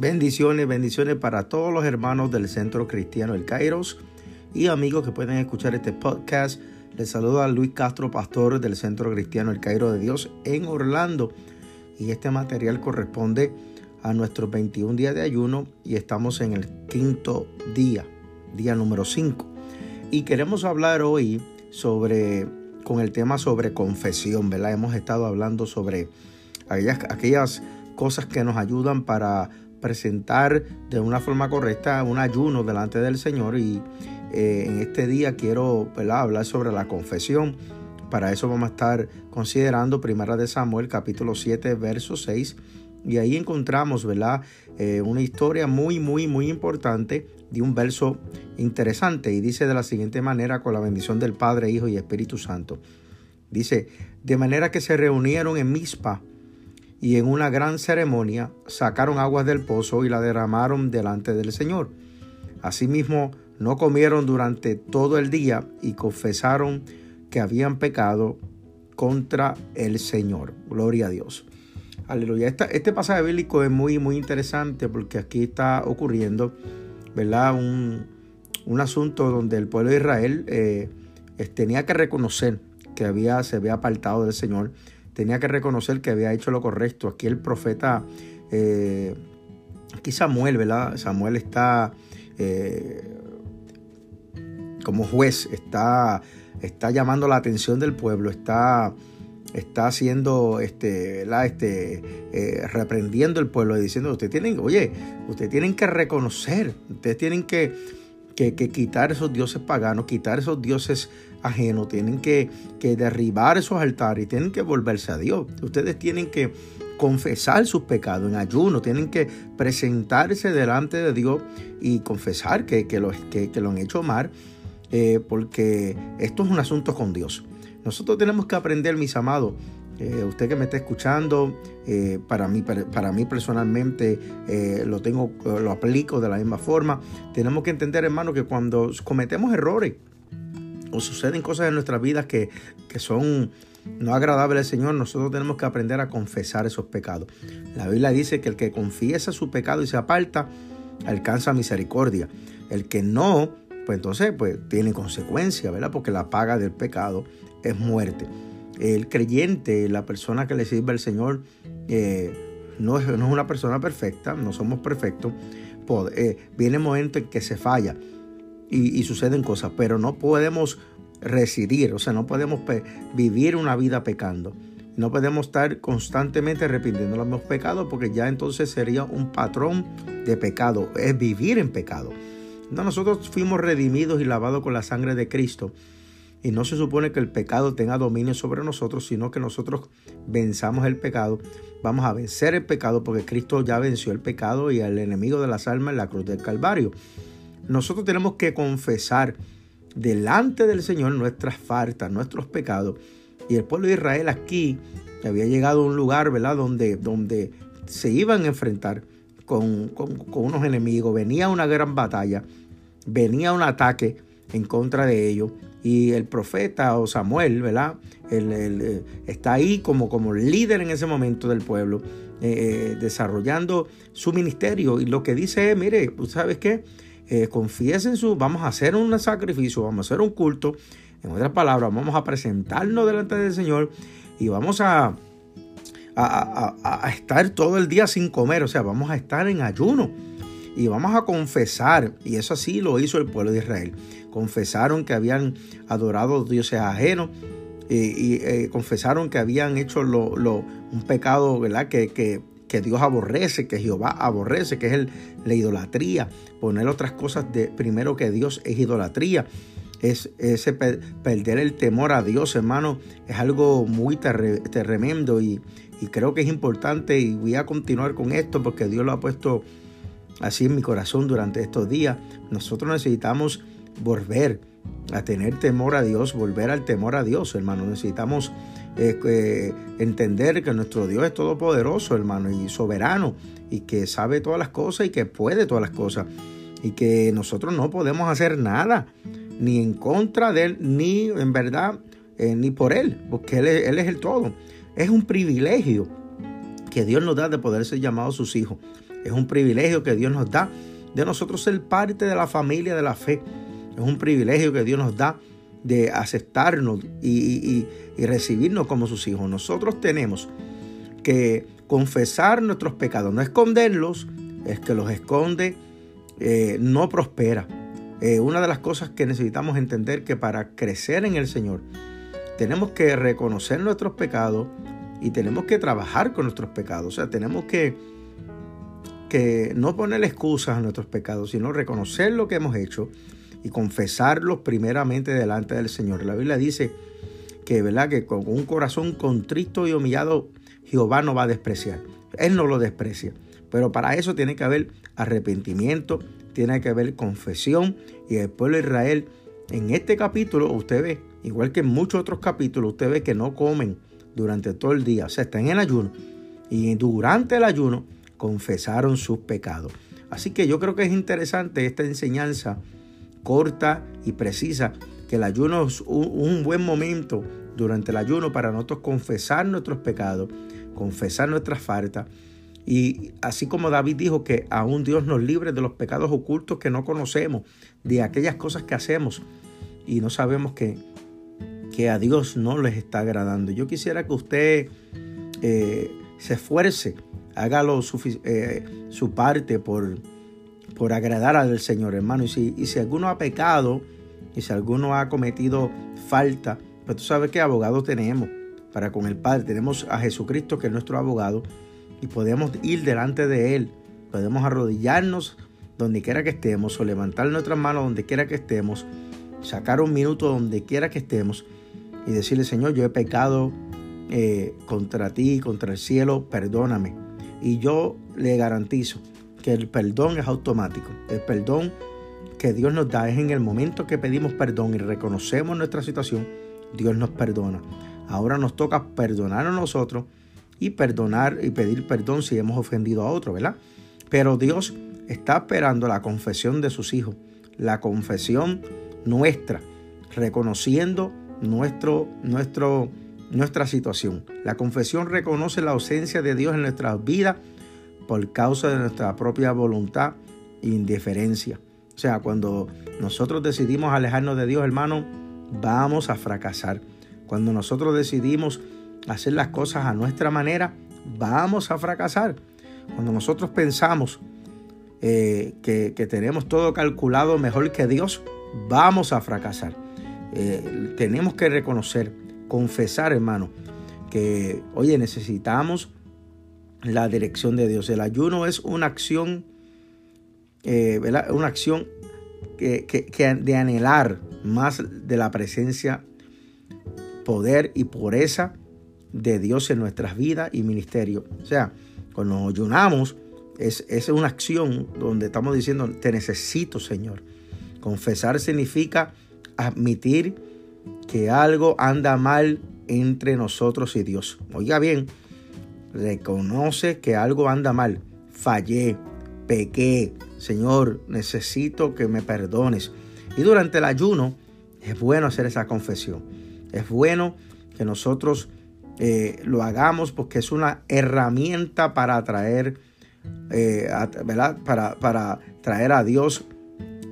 Bendiciones, bendiciones para todos los hermanos del Centro Cristiano El Kairos y amigos que pueden escuchar este podcast. Les saluda Luis Castro, pastor del Centro Cristiano El Cairo de Dios en Orlando. Y este material corresponde a nuestros 21 días de ayuno y estamos en el quinto día, día número 5. Y queremos hablar hoy sobre, con el tema sobre confesión, ¿verdad? Hemos estado hablando sobre aquellas, aquellas cosas que nos ayudan para presentar de una forma correcta un ayuno delante del Señor y eh, en este día quiero hablar sobre la confesión. Para eso vamos a estar considerando Primera de Samuel capítulo 7 verso 6 y ahí encontramos ¿verdad? Eh, una historia muy muy muy importante de un verso interesante y dice de la siguiente manera con la bendición del Padre, Hijo y Espíritu Santo. Dice, de manera que se reunieron en Mizpa y en una gran ceremonia sacaron aguas del pozo y la derramaron delante del Señor. Asimismo, no comieron durante todo el día y confesaron que habían pecado contra el Señor. Gloria a Dios. Aleluya. este pasaje bíblico es muy, muy interesante porque aquí está ocurriendo, ¿verdad? Un, asunto donde el pueblo de Israel eh, tenía que reconocer que había, se había apartado del Señor tenía que reconocer que había hecho lo correcto. Aquí el profeta, eh, aquí Samuel, ¿verdad? Samuel está eh, como juez, está, está llamando la atención del pueblo, está está haciendo este, la, este eh, reprendiendo el pueblo y diciendo ustedes tienen oye ustedes tienen que reconocer ustedes tienen que que, quitar esos dioses paganos, quitar esos dioses ajenos, tienen que, que derribar esos altares, tienen que volverse a Dios. Ustedes tienen que confesar sus pecados en ayuno, tienen que presentarse delante de Dios y confesar que, que, lo, que, lo han hecho mal, eh, porque esto es un asunto con Dios. Nosotros tenemos que aprender, mis amados, eh, usted que me está escuchando, eh, para, mí, para mí personalmente lo tengo, lo aplico de la misma forma. Tenemos que entender, hermano, que cuando cometemos errores o suceden cosas en nuestras vidas que, que son no agradables al Señor, nosotros tenemos que aprender a confesar esos pecados. La Biblia dice que el que confiesa su pecado y se aparta, alcanza misericordia. El que no, pues entonces pues tiene consecuencia, ¿verdad? Porque la paga del pecado es muerte el creyente, la persona que le sirve al Señor, eh, no, es, no, es, una persona perfecta, no somos perfectos. Eh, viene momento en que se falla y, suceden cosas, pero no podemos residir, o sea, no podemos vivir una vida pecando. No podemos estar constantemente arrepintiendo los mismos pecados porque ya entonces sería un patrón de pecado, es vivir en pecado. No, nosotros fuimos redimidos y lavados con la sangre de Cristo y no se supone que el pecado tenga dominio sobre nosotros, sino que nosotros venzamos el pecado. Vamos a vencer el pecado porque Cristo ya venció el pecado y al enemigo de las almas en la cruz del Calvario. Nosotros tenemos que confesar delante del Señor nuestras faltas, nuestros pecados. Y el pueblo de Israel aquí había llegado a un lugar, ¿verdad?, donde, donde se iban a enfrentar con, con unos enemigos. Venía una gran batalla, venía un ataque en contra de ellos y el profeta o Samuel, ¿verdad? Eh, está ahí como, como líder en ese momento del pueblo, eh, eh, desarrollando su ministerio. Y lo que dice es, mire, ¿sabes qué? Confiesen su, vamos a hacer un sacrificio, vamos a hacer un culto. En otras palabras, vamos a presentarnos delante del Señor y vamos a, a, a estar todo el día sin comer, o sea, vamos a estar en ayuno y vamos a confesar, y eso así lo hizo el pueblo de Israel. Confesaron que habían adorado dioses ajenos y, eh, confesaron que habían hecho lo, un pecado ¿verdad? Que, Dios aborrece, que Jehová aborrece, que es el, la idolatría. Poner otras cosas de primero que Dios es idolatría. Es, ese perder el temor a Dios, hermano, es algo muy tremendo y, y creo que es importante y voy a continuar con esto porque Dios lo ha puesto así en mi corazón durante estos días. Nosotros necesitamos volver a tener temor a Dios, volver al temor a Dios, hermano. Necesitamos entender que nuestro Dios es todopoderoso, hermano, y soberano, y que sabe todas las cosas y que puede todas las cosas, y que nosotros no podemos hacer nada, ni en contra de Él, ni en verdad, eh, ni por Él, porque él, él es el todo. Es un privilegio que Dios nos da de poder ser llamados sus hijos. Es un privilegio que Dios nos da de nosotros ser parte de la familia de la fe. Es un privilegio que Dios nos da de aceptarnos y, recibirnos como sus hijos. Nosotros tenemos que confesar nuestros pecados, no esconderlos, es que los esconde, eh, no prospera. Eh, una de las cosas que necesitamos entender que para crecer en el Señor tenemos que reconocer nuestros pecados y tenemos que trabajar con nuestros pecados. O sea, tenemos que, que no poner excusas a nuestros pecados, sino reconocer lo que hemos hecho y confesarlos primeramente delante del Señor. La Biblia dice que, ¿verdad? que con un corazón contrito y humillado Jehová no va a despreciar. Él no lo desprecia. Pero para eso tiene que haber arrepentimiento, tiene que haber confesión y el pueblo de Israel en este capítulo usted ve, igual que en muchos otros capítulos, usted ve que no comen durante todo el día, o sea, están en ayuno y durante el ayuno confesaron sus pecados. Así que yo creo que es interesante esta enseñanza corta y precisa, que el ayuno es un, buen momento durante el ayuno para nosotros confesar nuestros pecados, confesar nuestras faltas. Y así como David dijo que aún Dios nos libre de los pecados ocultos que no conocemos, de aquellas cosas que hacemos y no sabemos que, que a Dios no les está agradando. Yo quisiera que usted eh, se esfuerce, haga eh, su parte por por agradar al Señor, hermano. Y si, y si alguno ha pecado, y si alguno ha cometido falta, pues tú sabes qué abogado tenemos para con el Padre. Tenemos a Jesucristo que es nuestro abogado y podemos ir delante de Él. Podemos arrodillarnos donde quiera que estemos o levantar nuestras manos donde quiera que estemos, sacar un minuto donde quiera que estemos y decirle, Señor, yo he pecado eh, contra ti, contra el cielo, perdóname. Y yo le garantizo que el perdón es automático. El perdón que Dios nos da es en el momento que pedimos perdón y reconocemos nuestra situación, Dios nos perdona. Ahora nos toca perdonar a nosotros y perdonar y pedir perdón si hemos ofendido a otro, ¿verdad? Pero Dios está esperando la confesión de sus hijos, la confesión nuestra, reconociendo nuestro, nuestro, nuestra situación. La confesión reconoce la ausencia de Dios en nuestras vidas por causa de nuestra propia voluntad e indiferencia. O sea, cuando nosotros decidimos alejarnos de Dios, hermano, vamos a fracasar. Cuando nosotros decidimos hacer las cosas a nuestra manera, vamos a fracasar. Cuando nosotros pensamos eh, que, tenemos todo calculado mejor que Dios, vamos a fracasar. Eh, tenemos que reconocer, confesar, hermano, que, oye, necesitamos la dirección de Dios. El ayuno es una acción, eh, una acción que, de anhelar más de la presencia, poder y pureza de Dios en nuestras vidas y ministerio. O sea, cuando ayunamos, es, es una acción donde estamos diciendo, te necesito, Señor. Confesar significa admitir que algo anda mal entre nosotros y Dios. Oiga bien, reconoce que algo anda mal, fallé, pequé, Señor, necesito que me perdones. Y durante el ayuno es bueno hacer esa confesión. Es bueno que nosotros eh, lo hagamos porque es una herramienta para atraer, eh, Para, para traer a Dios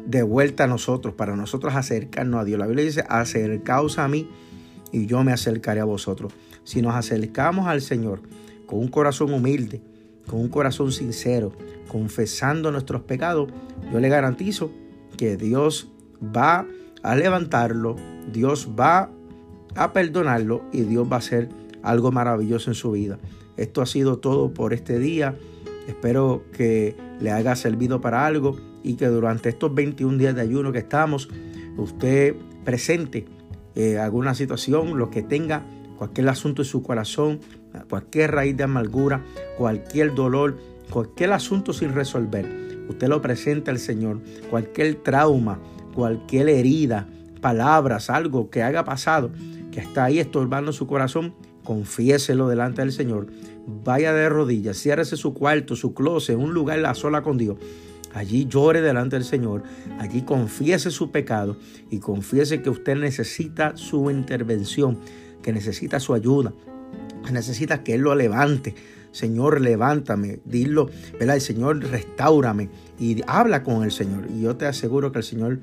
de vuelta a nosotros, para nosotros acercarnos a Dios. La Biblia dice, acercaos a mí y yo me acercaré a vosotros. Si nos acercamos al Señor, con un corazón humilde, con un corazón sincero, confesando nuestros pecados, yo le garantizo que Dios va a levantarlo, Dios va a perdonarlo y Dios va a hacer algo maravilloso en su vida. Esto ha sido todo por este día. Espero que le haya servido para algo y que durante estos 21 días de ayuno que estamos, usted presente eh, alguna situación, lo que tenga, cualquier asunto en su corazón, cualquier raíz de amargura, cualquier dolor, cualquier asunto sin resolver. Usted lo presenta al Señor, cualquier trauma, cualquier herida, palabras, algo que haya pasado, que está ahí estorbando su corazón, confiéselo delante del Señor. Vaya de rodillas, ciérrese su cuarto, su closet, un lugar a sola con Dios. Allí llore delante del Señor, allí confiese su pecado y confiese que usted necesita su intervención, que necesita su ayuda, necesitas que Él lo levante. Señor, levántame, dilo, ¿verdad? El Señor, restaurame y habla con el Señor. Y yo te aseguro que el Señor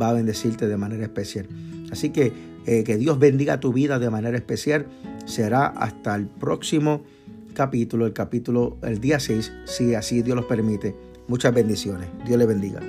va a bendecirte de manera especial. Así que eh, que Dios bendiga tu vida de manera especial. Será hasta el próximo capítulo, el capítulo, el día 6, si así Dios los permite. Muchas bendiciones. Dios le bendiga.